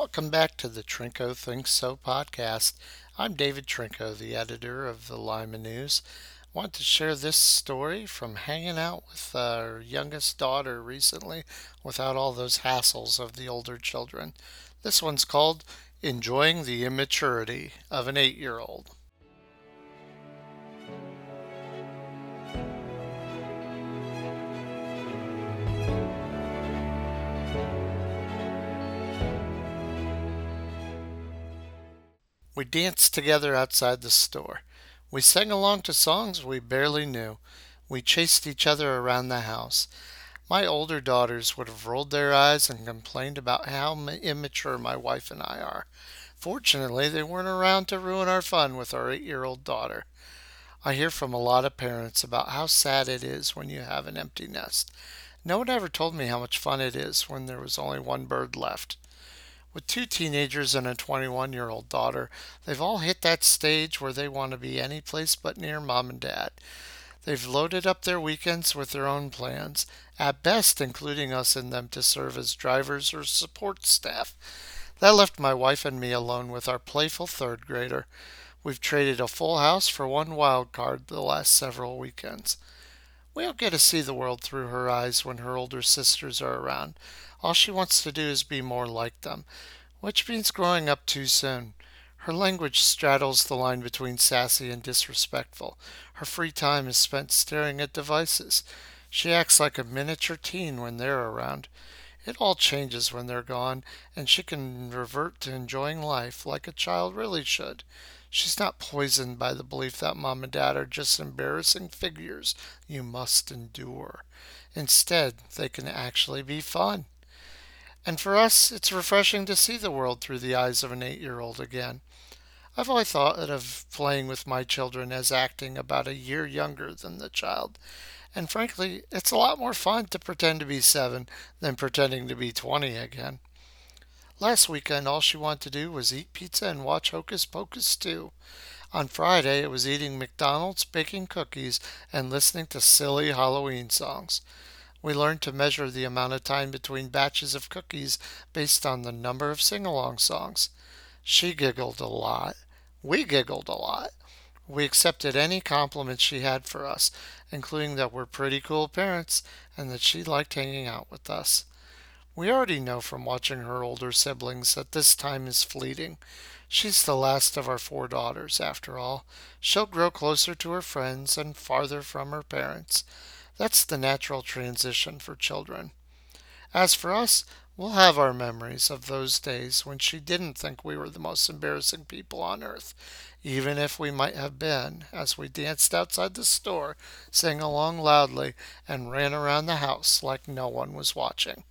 Welcome back to the Trinko Thinks So podcast. I'm David Trinko, the editor of the Lima News. I want to share this story from hanging out with our youngest daughter recently without all those hassles of the older children. This one's called Enjoying the Immaturity of an Eight Year Old. We danced together outside the store. We sang along to songs we barely knew. We chased each other around the house. My older daughters would have rolled their eyes and complained about how immature my wife and I are. Fortunately, they weren't around to ruin our fun with our eight year old daughter. I hear from a lot of parents about how sad it is when you have an empty nest. No one ever told me how much fun it is when there was only one bird left. With two teenagers and a 21 year old daughter, they've all hit that stage where they want to be any place but near mom and dad. They've loaded up their weekends with their own plans, at best including us in them to serve as drivers or support staff. That left my wife and me alone with our playful third grader. We've traded a full house for one wild card the last several weekends. We don't get to see the world through her eyes when her older sisters are around. All she wants to do is be more like them, which means growing up too soon. Her language straddles the line between sassy and disrespectful. Her free time is spent staring at devices. She acts like a miniature teen when they're around. It all changes when they're gone, and she can revert to enjoying life like a child really should. She's not poisoned by the belief that mom and dad are just embarrassing figures you must endure. Instead, they can actually be fun. And for us, it's refreshing to see the world through the eyes of an eight year old again. I've always thought of playing with my children as acting about a year younger than the child. And frankly, it's a lot more fun to pretend to be seven than pretending to be 20 again. Last weekend, all she wanted to do was eat pizza and watch Hocus Pocus 2. On Friday, it was eating McDonald's, baking cookies, and listening to silly Halloween songs. We learned to measure the amount of time between batches of cookies based on the number of sing along songs. She giggled a lot. We giggled a lot. We accepted any compliments she had for us, including that we're pretty cool parents and that she liked hanging out with us. We already know from watching her older siblings that this time is fleeting. She's the last of our four daughters, after all. She'll grow closer to her friends and farther from her parents. That's the natural transition for children. As for us, we'll have our memories of those days when she didn't think we were the most embarrassing people on earth, even if we might have been, as we danced outside the store, sang along loudly, and ran around the house like no one was watching.